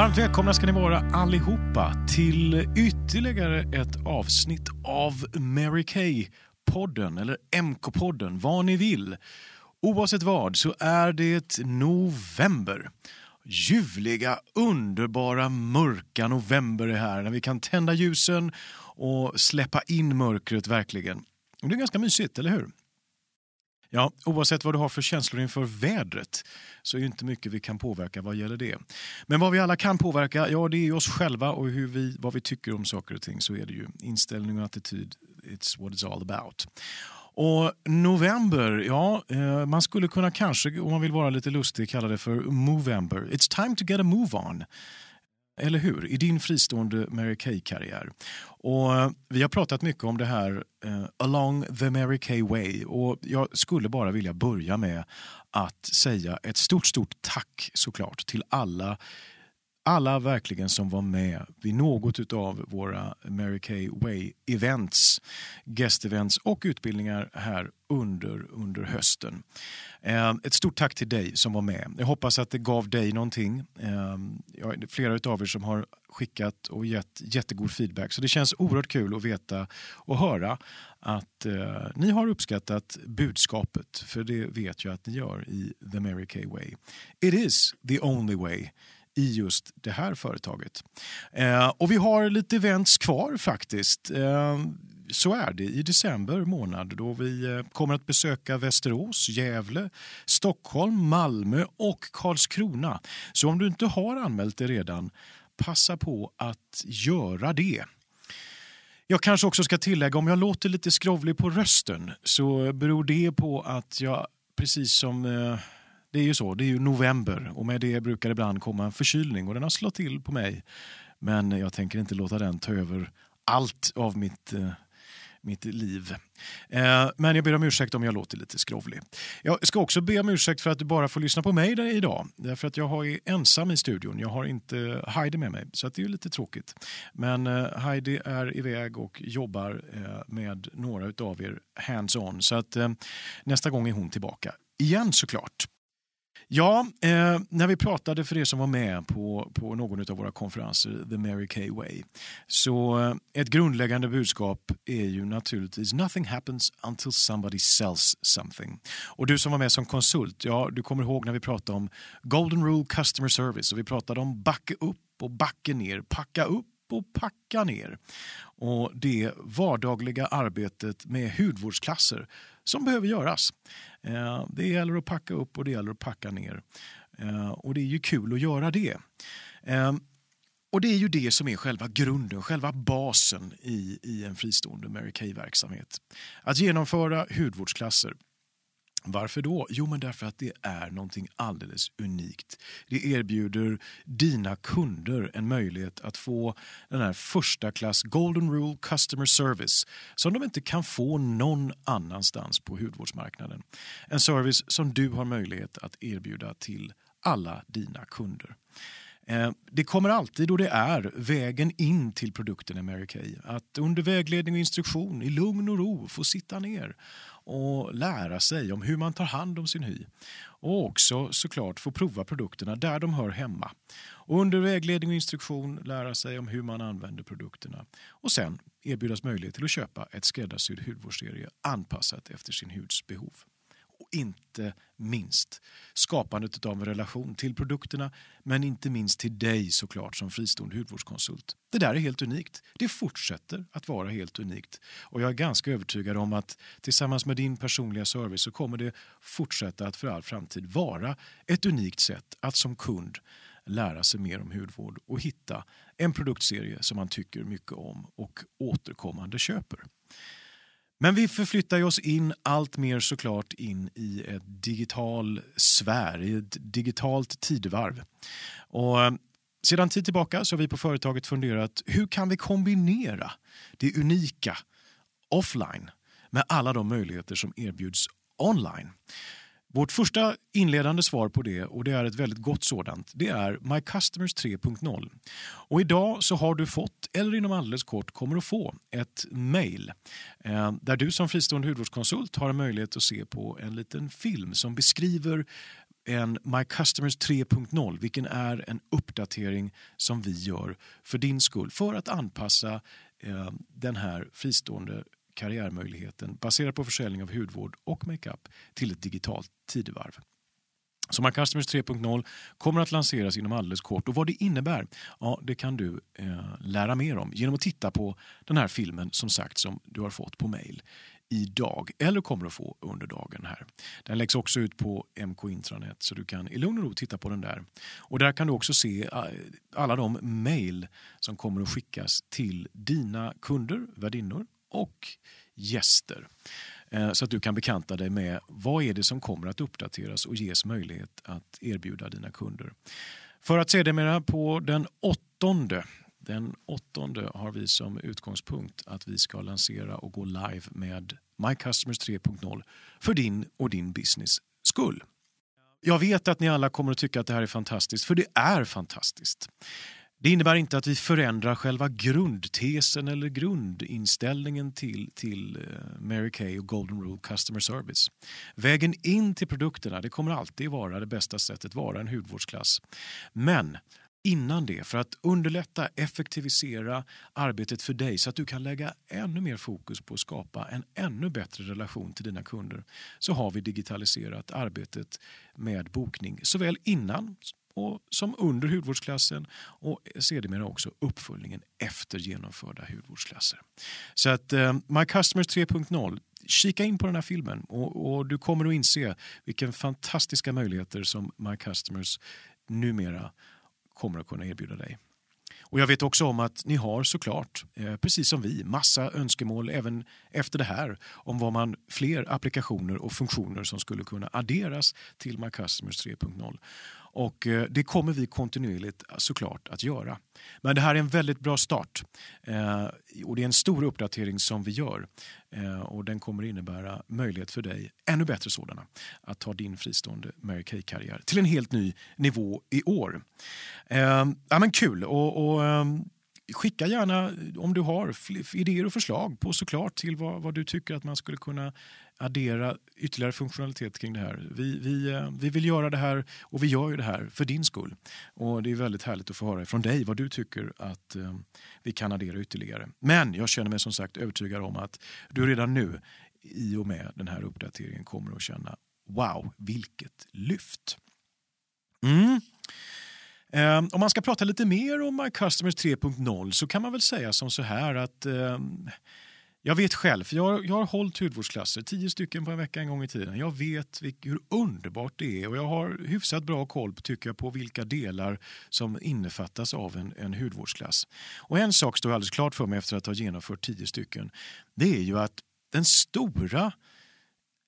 Varmt välkomna ska ni vara allihopa till ytterligare ett avsnitt av Mary Kay-podden, eller MK-podden, vad ni vill. Oavsett vad så är det november. Ljuvliga, underbara, mörka november är här när vi kan tända ljusen och släppa in mörkret verkligen. Det är ganska mysigt, eller hur? Ja, oavsett vad du har för känslor inför vädret så är det inte mycket vi kan påverka vad gäller det. Men vad vi alla kan påverka, ja det är oss själva och hur vi, vad vi tycker om saker och ting. Så är det ju. Inställning och attityd, it's what it's all about. Och november, ja, eh, man skulle kunna kanske, om man vill vara lite lustig, kalla det för Movember. It's time to get a move on. Eller hur? I din fristående Mary Kay-karriär. Och vi har pratat mycket om det här uh, along the Mary Kay way. Och jag skulle bara vilja börja med att säga ett stort, stort tack såklart till alla alla verkligen som var med vid något av våra Mary Kay Way events, guest events och utbildningar här under, under hösten. Eh, ett stort tack till dig som var med. Jag hoppas att det gav dig någonting. Eh, flera av er som har skickat och gett jättegod feedback. Så det känns oerhört kul att veta och höra att eh, ni har uppskattat budskapet. För det vet jag att ni gör i The Mary Kay Way. It is the only way i just det här företaget. Eh, och vi har lite events kvar faktiskt. Eh, så är det i december månad då vi eh, kommer att besöka Västerås, Gävle, Stockholm, Malmö och Karlskrona. Så om du inte har anmält dig redan, passa på att göra det. Jag kanske också ska tillägga, om jag låter lite skrovlig på rösten så beror det på att jag, precis som eh, det är ju så, det är ju november och med det brukar ibland komma en förkylning och den har slått till på mig. Men jag tänker inte låta den ta över allt av mitt, eh, mitt liv. Eh, men jag ber om ursäkt om jag låter lite skrovlig. Jag ska också be om ursäkt för att du bara får lyssna på mig idag. Därför att jag är ensam i studion. Jag har inte Heidi med mig, så det är lite tråkigt. Men eh, Heidi är iväg och jobbar eh, med några av er hands-on. Så att eh, nästa gång är hon tillbaka igen såklart. Ja, eh, när vi pratade för er som var med på, på någon av våra konferenser, The Mary Kay Way, så eh, ett grundläggande budskap är ju naturligtvis nothing happens until somebody sells something. Och du som var med som konsult, ja, du kommer ihåg när vi pratade om Golden Rule Customer Service och vi pratade om backa upp och backa ner, packa upp och packa ner. Och det vardagliga arbetet med hudvårdsklasser som behöver göras. Eh, det gäller att packa upp och det gäller att packa ner. Eh, och det är ju kul att göra det. Eh, och det är ju det som är själva grunden, själva basen i, i en fristående Mary Kay-verksamhet. Att genomföra hudvårdsklasser varför då? Jo, men därför att det är någonting alldeles unikt. Det erbjuder dina kunder en möjlighet att få den här första klass Golden Rule Customer Service som de inte kan få någon annanstans på hudvårdsmarknaden. En service som du har möjlighet att erbjuda till alla dina kunder. Eh, det kommer alltid och det är vägen in till produkten Mary Kay. Att under vägledning och instruktion i lugn och ro få sitta ner och lära sig om hur man tar hand om sin hy. Och också såklart få prova produkterna där de hör hemma. Och under vägledning och instruktion lära sig om hur man använder produkterna. Och sen erbjudas möjlighet till att köpa ett skräddarsydd hudvårdsserie anpassat efter sin huds behov inte minst skapandet av en relation till produkterna men inte minst till dig såklart som fristående hudvårdskonsult. Det där är helt unikt. Det fortsätter att vara helt unikt och jag är ganska övertygad om att tillsammans med din personliga service så kommer det fortsätta att för all framtid vara ett unikt sätt att som kund lära sig mer om hudvård och hitta en produktserie som man tycker mycket om och återkommande köper. Men vi förflyttar oss in allt mer såklart in i ett digital sfär, i ett digitalt tidevarv. Och eh, sedan tid tillbaka så har vi på företaget funderat hur kan vi kombinera det unika offline med alla de möjligheter som erbjuds online. Vårt första inledande svar på det, och det är ett väldigt gott sådant, det är My Customers 3.0. Och idag så har du fått, eller inom alldeles kort kommer att få, ett mail eh, där du som fristående hudvårdskonsult har en möjlighet att se på en liten film som beskriver en My Customers 3.0, vilken är en uppdatering som vi gör för din skull för att anpassa eh, den här fristående karriärmöjligheten baserad på försäljning av hudvård och makeup till ett digitalt tidevarv. Sommar Customers 3.0 kommer att lanseras inom alldeles kort. Och Vad det innebär ja, det kan du eh, lära mer om genom att titta på den här filmen som sagt som du har fått på mail idag eller kommer att få under dagen. här. Den läggs också ut på MK Intranet så du kan i lugn och ro titta på den där. Och Där kan du också se eh, alla de mejl som kommer att skickas till dina kunder, värdinnor och gäster. Eh, så att du kan bekanta dig med vad är det som kommer att uppdateras och ges möjlighet att erbjuda dina kunder. För att sedermera på den åttonde den åttonde har vi som utgångspunkt att vi ska lansera och gå live med My Customers 3.0 för din och din business skull. Jag vet att ni alla kommer att tycka att det här är fantastiskt, för det är fantastiskt. Det innebär inte att vi förändrar själva grundtesen eller grundinställningen till, till eh, Mary Kay och Golden Rule Customer Service. Vägen in till produkterna det kommer alltid vara det bästa sättet, vara en hudvårdsklass. Men innan det för att underlätta, effektivisera arbetet för dig så att du kan lägga ännu mer fokus på att skapa en ännu bättre relation till dina kunder så har vi digitaliserat arbetet med bokning såväl innan och som under hudvårdsklassen och sedermera också uppföljningen efter genomförda hudvårdsklasser. Så att eh, My Customers 3.0 Kika in på den här filmen och, och, du kommer att inse vilka fantastiska möjligheter som My Customers numera kommer att kunna erbjuda dig. Och Jag vet också om att ni har såklart, eh, precis som vi, massa önskemål även efter det här om vad man fler applikationer och funktioner som skulle kunna adderas till My Customers 3.0. Och eh, det kommer vi kontinuerligt eh, såklart att göra. Men det här är en väldigt bra start. Eh, och det är en stor uppdatering som vi gör. Och den kommer innebära möjlighet för dig, ännu bättre sådana, att ta din fristående Mary Kay-karriär till en helt ny nivå i år. Ja, men kul! Och, och skicka gärna om du har idéer och förslag på såklart till vad, vad, du tycker att man skulle kunna addera ytterligare funktionalitet kring det här. Vi, vi, eh, vi vill göra det här och vi gör ju det här för din skull. Och Det är väldigt härligt att få höra från dig vad du tycker att eh, vi kan addera ytterligare. Men jag känner mig som sagt övertygad om att du redan nu i och med den här uppdateringen kommer att känna wow, vilket lyft. Mm. Eh, om man ska prata lite mer om My Customers 3.0 så kan man väl säga som så här att jag vet själv, för jag, jag har hållit hudvårdsklasser, tio stycken på en vecka en gång i tiden. Jag vet hur underbart det är och jag har hyfsat bra koll tycker jag, på vilka delar som innefattas av en, en hudvårdsklass. Och en sak står alldeles klart för mig efter att ha genomfört tio stycken. Det är ju att den stora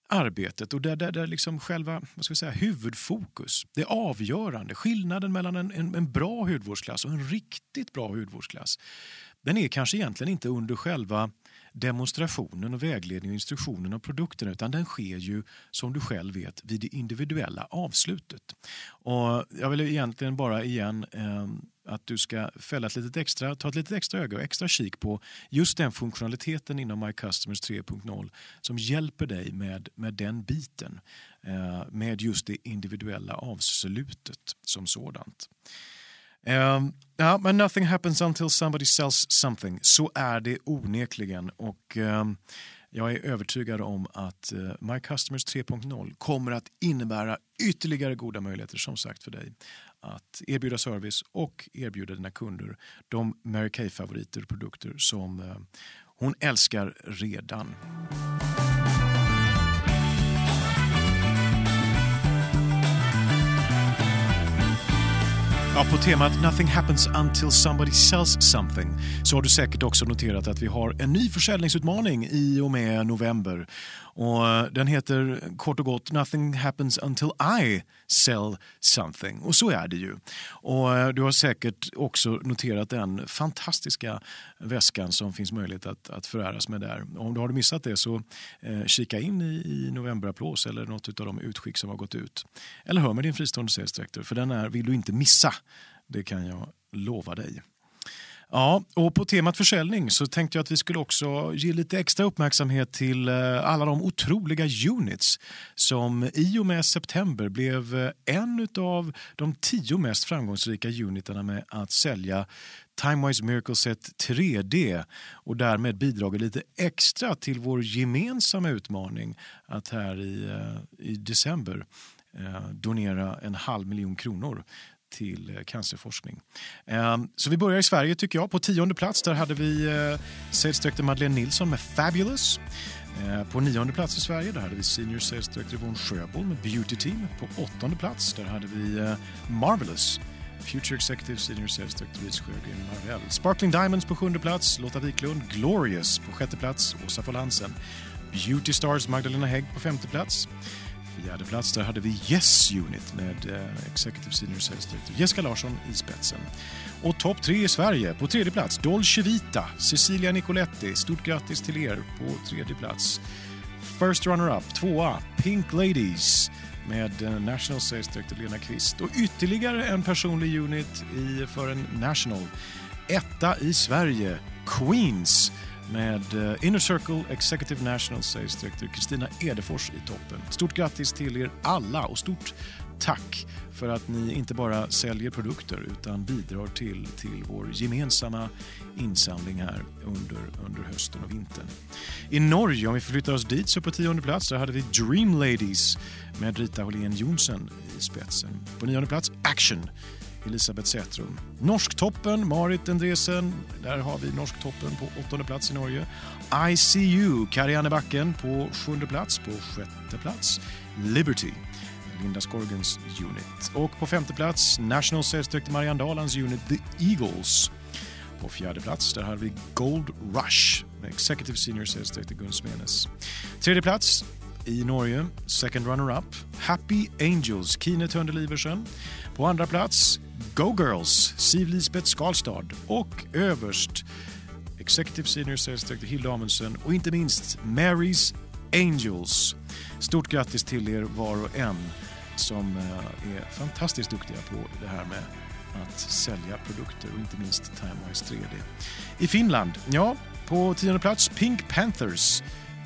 arbetet och där, där, där liksom själva vad ska vi säga, huvudfokus, det avgörande, skillnaden mellan en, en, en bra hudvårdsklass och en riktigt bra hudvårdsklass, den är kanske egentligen inte under själva demonstrationen och vägledningen och instruktionen av produkten utan den sker ju som du själv vet vid det individuella avslutet. Och jag vill egentligen bara igen eh, att du ska fälla ett litet extra, ta ett litet extra öga och extra kik på just den funktionaliteten inom My Customers 3.0 som hjälper dig med, med den biten. Eh, med just det individuella avslutet som sådant. Um, ja, men nothing happens until somebody sells something. Så är det onekligen. Och, um, jag är övertygad om att uh, My Customers 3.0 kommer att innebära ytterligare goda möjligheter som sagt för dig att erbjuda service och erbjuda dina kunder de Mary Kay-favoriter och produkter som uh, hon älskar redan. Ja, på temat “Nothing happens until somebody sells something” så har du säkert också noterat att vi har en ny försäljningsutmaning i och med november. Och eh, den heter kort och gott “Nothing happens until I sell something”. Och så är det ju. Och eh, du har säkert också noterat den fantastiska väskan som finns möjlighet att, att föräras med där. Och om du har missat det så eh, kika in i, i novemberapplås eller något av de utskick som har gått ut. Eller hör med din fristående säljdirektör för den är, vill du inte missa. Det kan jag lova dig. Ja, och på temat försäljning så tänkte jag att vi skulle också ge lite extra uppmärksamhet till eh, alla de otroliga units som i och med september blev eh, en av de tio mest framgångsrika unitarna med att sälja Timewise Miracle Set 3D och därmed bidragit lite extra till vår gemensamma utmaning att här i, eh, i december donera en halv miljon kronor till eh, cancerforskning. Ehm, så vi börjar i Sverige tycker jag. På tionde plats där hade vi eh, Sales Director Madeleine Nilsson med Fabulous. Ehm, på nionde plats i Sverige där hade vi Senior Sales Director Yvonne Sjöbol med Beauty Team. På åttonde plats där hade vi eh, Marvelous Future Executive Senior Sales Director Louise Sjögren Marvell. Sparkling Diamonds på sjunde plats, Lotta Wiklund. Glorious på sjätte plats, Åsa von Hansen. Beauty Stars Magdalena Hägg på femte plats. Fjärde plats där hade vi Yes Unit med eh, Executive Senior Sales Director Jessica Larsson i spetsen. Och topp tre i Sverige. På tredje plats Dolce Vita, Cecilia Nicoletti. Stort grattis till er på tredje plats. First runner-up, tvåa Pink Ladies med eh, National Sales Director Lena Kvist. Och ytterligare en personlig unit i, för en National. Etta i Sverige, Queens med eh, Inner Circle Executive National Sales Director Kristina Edefors i toppen. Stort grattis till er alla och stort tack för att ni inte bara säljer produkter utan bidrar till, till vår gemensamma insamling här under, under hösten och vintern. I Norge, om vi förflyttar oss dit, så på tionde plats där hade vi Dream Ladies med Rita Hållén Jonsson i spetsen. På nionde plats Action Elisabeth Sätrum. Norsktoppen, Marit Endresen. Där har vi Norsktoppen på åttonde plats i Norge. ICU, Karianne Backen på sjunde plats. På sjätte plats Liberty, Linda Skorgens unit. Och på femte plats National Sales Director Marianne Dalans unit The Eagles. På fjärde plats där har vi Gold Rush med Executive Senior Sales Director Gun Smenes. Tredje plats i Norge, second runner-up, Happy Angels, Kine Tönderliversen. På andra plats Go Girls, Siv Lisbeth Skalstad och överst Executive Senior Sales Director Hilda Amundsen och inte minst Marys Angels. Stort grattis till er var och en som eh, är fantastiskt duktiga på det här med att sälja produkter och inte minst Timewise 3D. I Finland, ja, på tionde plats Pink Panthers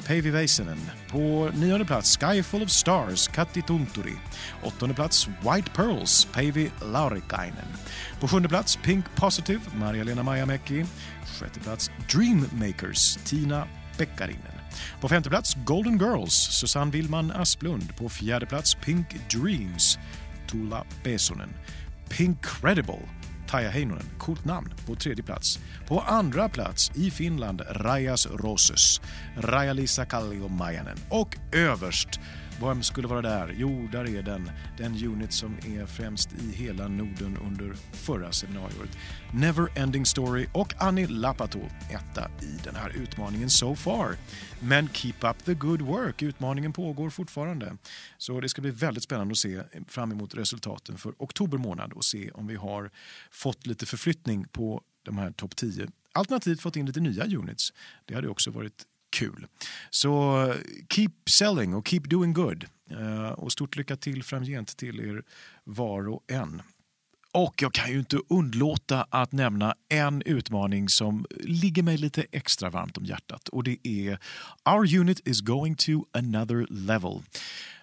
Päivi Väisänen. På nionde plats Sky Full of Stars, Katti Tunturi. Åttonde plats White Pearls, Päivi Laurikainen. På sjunde plats Pink Positive, Maria-Lena Majamäki. Sjätte plats Dreammakers, Tina Pekkarinen. På femte plats Golden Girls, Susanne Willman Asplund. På fjärde plats Pink Dreams, Tuula Pesonen. Pinkcredible, Taja Heinonen, coolt namn, på tredje plats. På andra plats i Finland, Rajas Roses, Raja-Lisa Kalliomajanen. Och överst, vem skulle vara där? Jo, där är den, den unit som är främst i hela Norden under förra seminariet. Never Ending Story och Annie Lapato etta i den här utmaningen so far. Men keep up the good work, utmaningen pågår fortfarande. Så det ska bli väldigt spännande att se fram emot resultaten för oktober månad och se om vi har fått lite förflyttning på de här topp 10. Alternativt fått in lite nya units. Det hade också varit kul. Så keep selling och keep doing good. Eh, och stort lycka till framgent till er var och en. Och jag kan ju inte undlåta att nämna en utmaning som ligger mig lite extra varmt om hjärtat och det är Our unit is going to another level.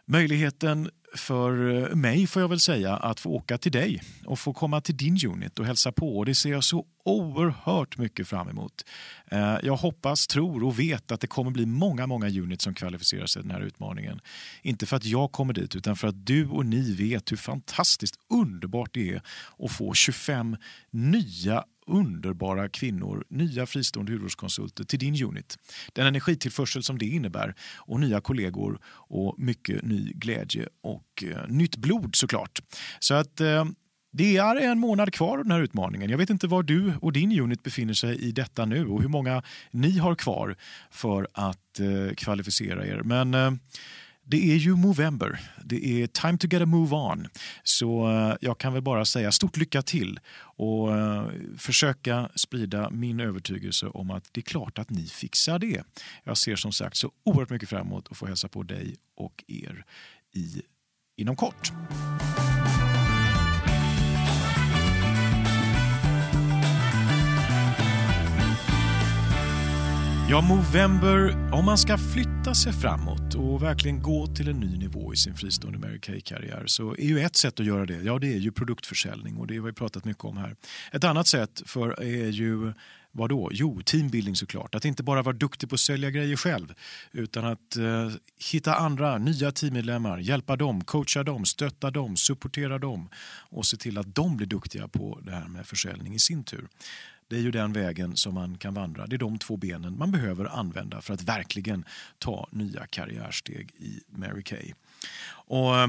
Möjligheten för eh, mig får jag väl säga att få åka till dig och få komma till din unit och hälsa på. Och det ser jag så oerhört mycket fram emot. Eh, jag hoppas, tror och vet att det kommer bli många, många units som kvalificerar sig till den här utmaningen. Inte för att jag kommer dit utan för att du och ni vet hur fantastiskt underbart det är att få 25 nya underbara kvinnor, nya fristående hudvårdskonsulter till din unit. Den energitillförsel som det innebär och nya kollegor och mycket ny glädje och eh, nytt blod såklart. Så att eh, det är en månad kvar av den här utmaningen. Jag vet inte var du och din unit befinner sig i detta nu och hur många ni har kvar för att eh, kvalificera er. Men eh, det är ju Movember. Det är time to get a move on. Så eh, jag kan väl bara säga stort lycka till och eh, försöka sprida min övertygelse om att det är klart att ni fixar det. Jag ser som sagt så oerhört mycket fram emot att få hälsa på dig och er i, inom kort. Ja, Movember, om man ska flytta sig framåt och verkligen gå till en ny nivå i sin fristående Mary Kay-karriär så är ju ett sätt att göra det, ja det är ju produktförsäljning och det har vi pratat mycket om här. Ett annat sätt för är ju vad då? Jo, teambuilding såklart. Att inte bara vara duktig på att sälja grejer själv utan att eh, hitta andra nya teammedlemmar, hjälpa dem, coacha dem, stötta dem, supportera dem och se till att de blir duktiga på det här med försäljning i sin tur. Det är ju den vägen som man kan vandra. Det är de två benen man behöver använda för att verkligen ta nya karriärsteg i Mary Kay. Och eh,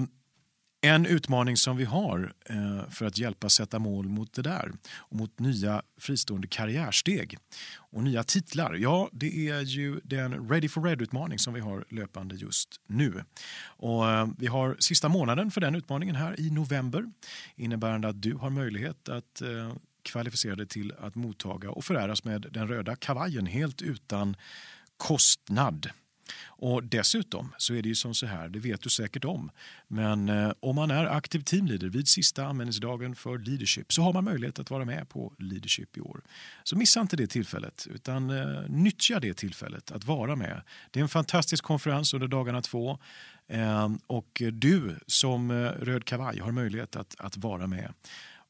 en utmaning som vi har eh, för att hjälpa sätta mål mot det där och mot nya fristående karriärsteg och nya titlar, ja det är ju den Ready for Red-utmaning som vi har löpande just nu. Och eh, vi har sista månaden för den utmaningen här i november innebärande att du har möjlighet att kvalificerade till att mottaga och föräras med den röda kavajen helt utan kostnad. Och Dessutom så är det ju som så här, det vet du säkert om, men eh, om man är aktiv teamleader vid sista användningsdagen för leadership så har man möjlighet att vara med på leadership i år. Så missa inte det tillfället utan eh, nyttja det tillfället att vara med. Det är en fantastisk konferens under dagarna två eh, och du som röd kavaj har möjlighet att, att vara med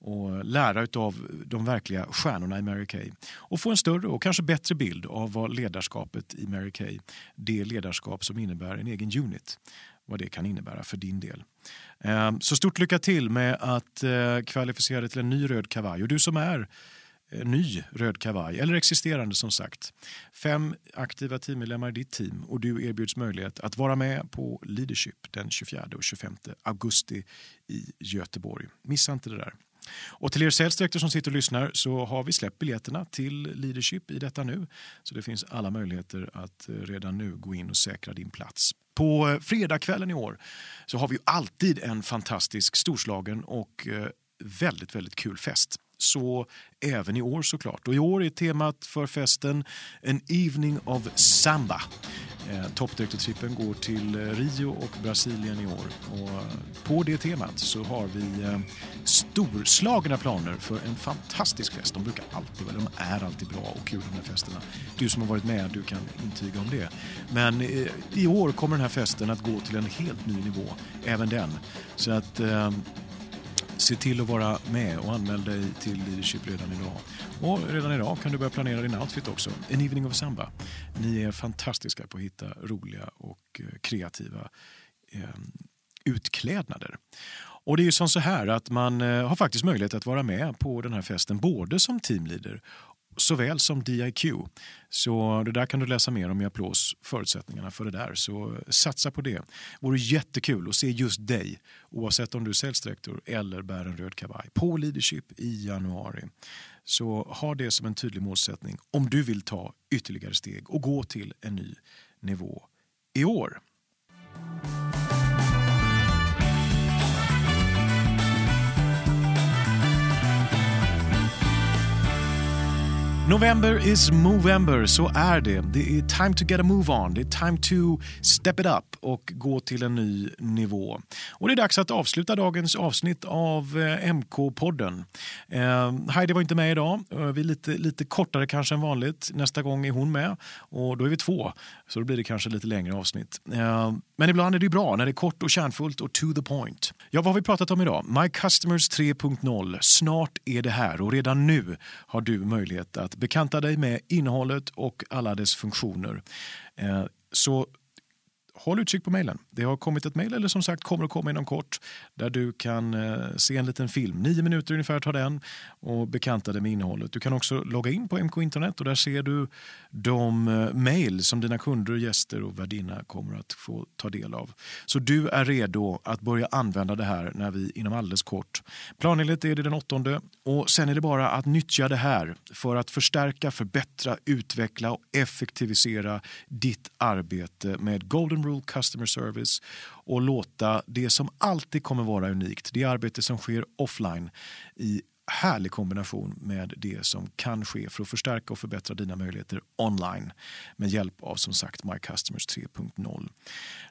och lära av de verkliga stjärnorna i Mary Kay och få en större och kanske bättre bild av vad ledarskapet i Mary Kay, det ledarskap som innebär en egen unit, vad det kan innebära för din del. Ehm, så stort lycka till med att eh, kvalificera dig till en ny röd kavaj och du som är eh, ny röd kavaj, eller existerande som sagt. Fem aktiva teammedlemmar i ditt team och du erbjuds möjlighet att vara med på Leadership den 24 och 25 augusti i Göteborg. Missa inte det där. Och till er sales som sitter och lyssnar så har vi släppt biljetterna till Leadership i detta nu. Så det finns alla möjligheter att eh, redan nu gå in och säkra din plats. På eh, fredagskvällen i år så har vi alltid en fantastisk storslagen och eh, väldigt, väldigt kul fest. Så även i år såklart. Och i år är temat för festen En Evening of Samba. Eh, Toppdirektortrippen går till eh, Rio och Brasilien i år. Och eh, på det temat så har vi eh, storslagna planer för en fantastisk fest. De brukar alltid de är alltid bra och kul de här festerna. Du som har varit med, du kan intyga om det. Men eh, i år kommer den här festen att gå till en helt ny nivå, även den. Så att eh, Se till att vara med och anmäl dig till Leadership redan idag. Och redan idag kan du börja planera din outfit också. En evening of samba. Ni är fantastiska på att hitta roliga och eh, kreativa eh, utklädnader. Och det är ju som så här att man eh, har faktiskt möjlighet att vara med på den här festen både som teamleader såväl som DIQ. Så det där kan du läsa mer om i Applås, förutsättningarna för det där. Så satsa på det. Vore jättekul att se just dig, oavsett om du är säljstrektor eller bär en röd kavaj, på Leadership i januari. Så ha det som en tydlig målsättning om du vill ta ytterligare steg och gå till en ny nivå i år. November is Movember, så är det. Det är time to get a move on. Det är time to step it up och gå till en ny nivå. Och det är dags att avsluta dagens avsnitt av eh, MK-podden. Eh, Heidi var inte med idag. Eh, vi är lite, lite kortare kanske än vanligt. Nästa gång är hon med och då är vi två. Så då blir det kanske lite längre avsnitt. Eh, men ibland är det bra när det är kort och kärnfullt och to the point. Ja, vad har vi pratat om idag? My Customers 3.0. Snart är det här och redan nu har du möjlighet att bekanta dig med innehållet och alla dess funktioner. Eh, så håll utkik på mejlen. Det har kommit ett mejl, eller som sagt kommer att komma inom kort, där du kan eh, se en liten film. Nio minuter ungefär tar den och bekanta dig med innehållet. Du kan också logga in på MK Internet och där ser du de eh, mejl som dina kunder, gäster och värdinna kommer att få ta del av. Så du är redo att börja använda det här när vi inom alldeles kort. Planenligt är det den åttonde och sen är det bara att nyttja det här för att förstärka, förbättra, utveckla och effektivisera ditt arbete med Golden Rule Customer Service och låta det som alltid kommer vara unikt, det arbete som sker offline i härlig kombination med det som kan ske för att förstärka och förbättra dina möjligheter online med hjälp av som sagt My Customers 3.0.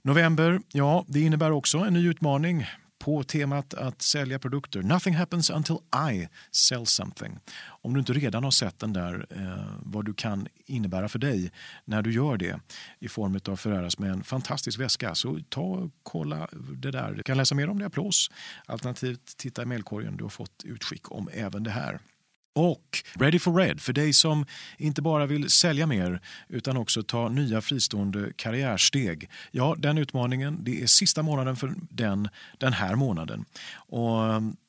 November, ja det innebär också en ny utmaning på temat att sälja produkter. Nothing happens until I sell something. Om du inte redan har sett den där, eh, vad du kan innebära för dig när du gör det i form av Ferraras med en fantastisk väska, så ta och kolla det där. Du kan läsa mer om det i Applås, alternativt titta i mejlkorgen du har fått utskick om även det här. Och Ready for Red för dig som inte bara vill sälja mer utan också ta nya fristående karriärsteg. Ja, den utmaningen det är sista månaden för den den här månaden. Och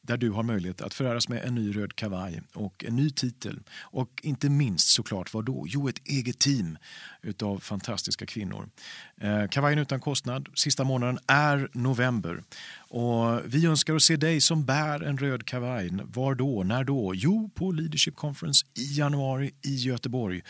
där du har möjlighet att föräras med en ny röd kavaj och en ny titel. Och inte minst såklart vad då? Jo, ett eget team utav fantastiska kvinnor. Eh, kavajen utan kostnad. Sista månaden är november. Och vi önskar att se dig som bär en röd kavaj. Var då? När då? Jo, på Leadership Conference i januari i Göteborg.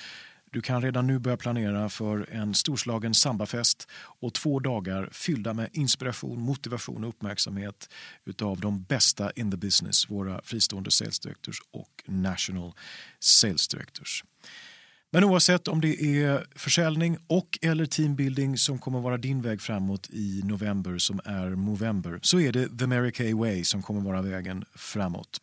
Du kan redan nu börja planera för en storslagen sambafest och två dagar fyllda med inspiration, motivation och uppmärksamhet utav de bästa in the business, våra fristående sales directors och national sales directors. Men oavsett om det är försäljning och eller teambuilding som kommer vara din väg framåt i november som är Movember så är det The Mary Kay Way som kommer vara vägen framåt.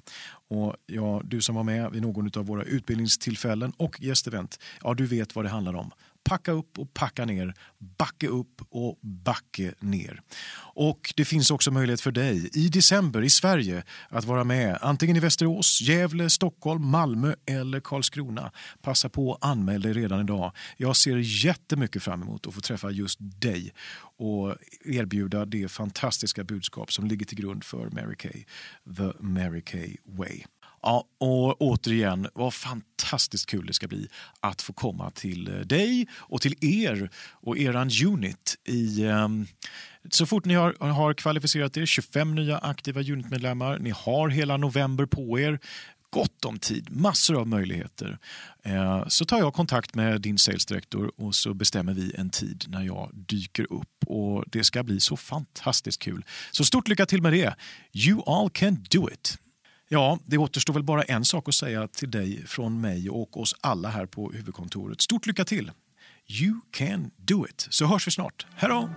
Och ja, du som var med vid någon av våra utbildningstillfällen och gästevent, ja du vet vad det handlar om packa upp och packa ner, backa upp och backa ner. Och det finns också möjlighet för dig i december i Sverige att vara med antingen i Västerås, Gävle, Stockholm, Malmö eller Karlskrona. Passa på att anmäla dig redan idag. Jag ser jättemycket fram emot att få träffa just dig och erbjuda det fantastiska budskap som ligger till grund för Mary Kay, The Mary Kay Way. Ja, och återigen, vad fantastiskt kul det ska bli att få komma till eh, dig och till er och eran unit i um, så fort ni har, har kvalificerat er, 25 nya aktiva unitmedlemmar, ni har hela november på er, gott om tid, massor av möjligheter. Eh, så tar jag kontakt med din sales director och så bestämmer vi en tid när jag dyker upp. Och Det ska bli så fantastiskt kul. Så stort lycka till med det. You all can do it. Ja, det återstår väl bara en sak att säga till dig från mig och oss alla här på huvudkontoret. Stort lycka till! You can do it! Så hörs vi snart. Hej då!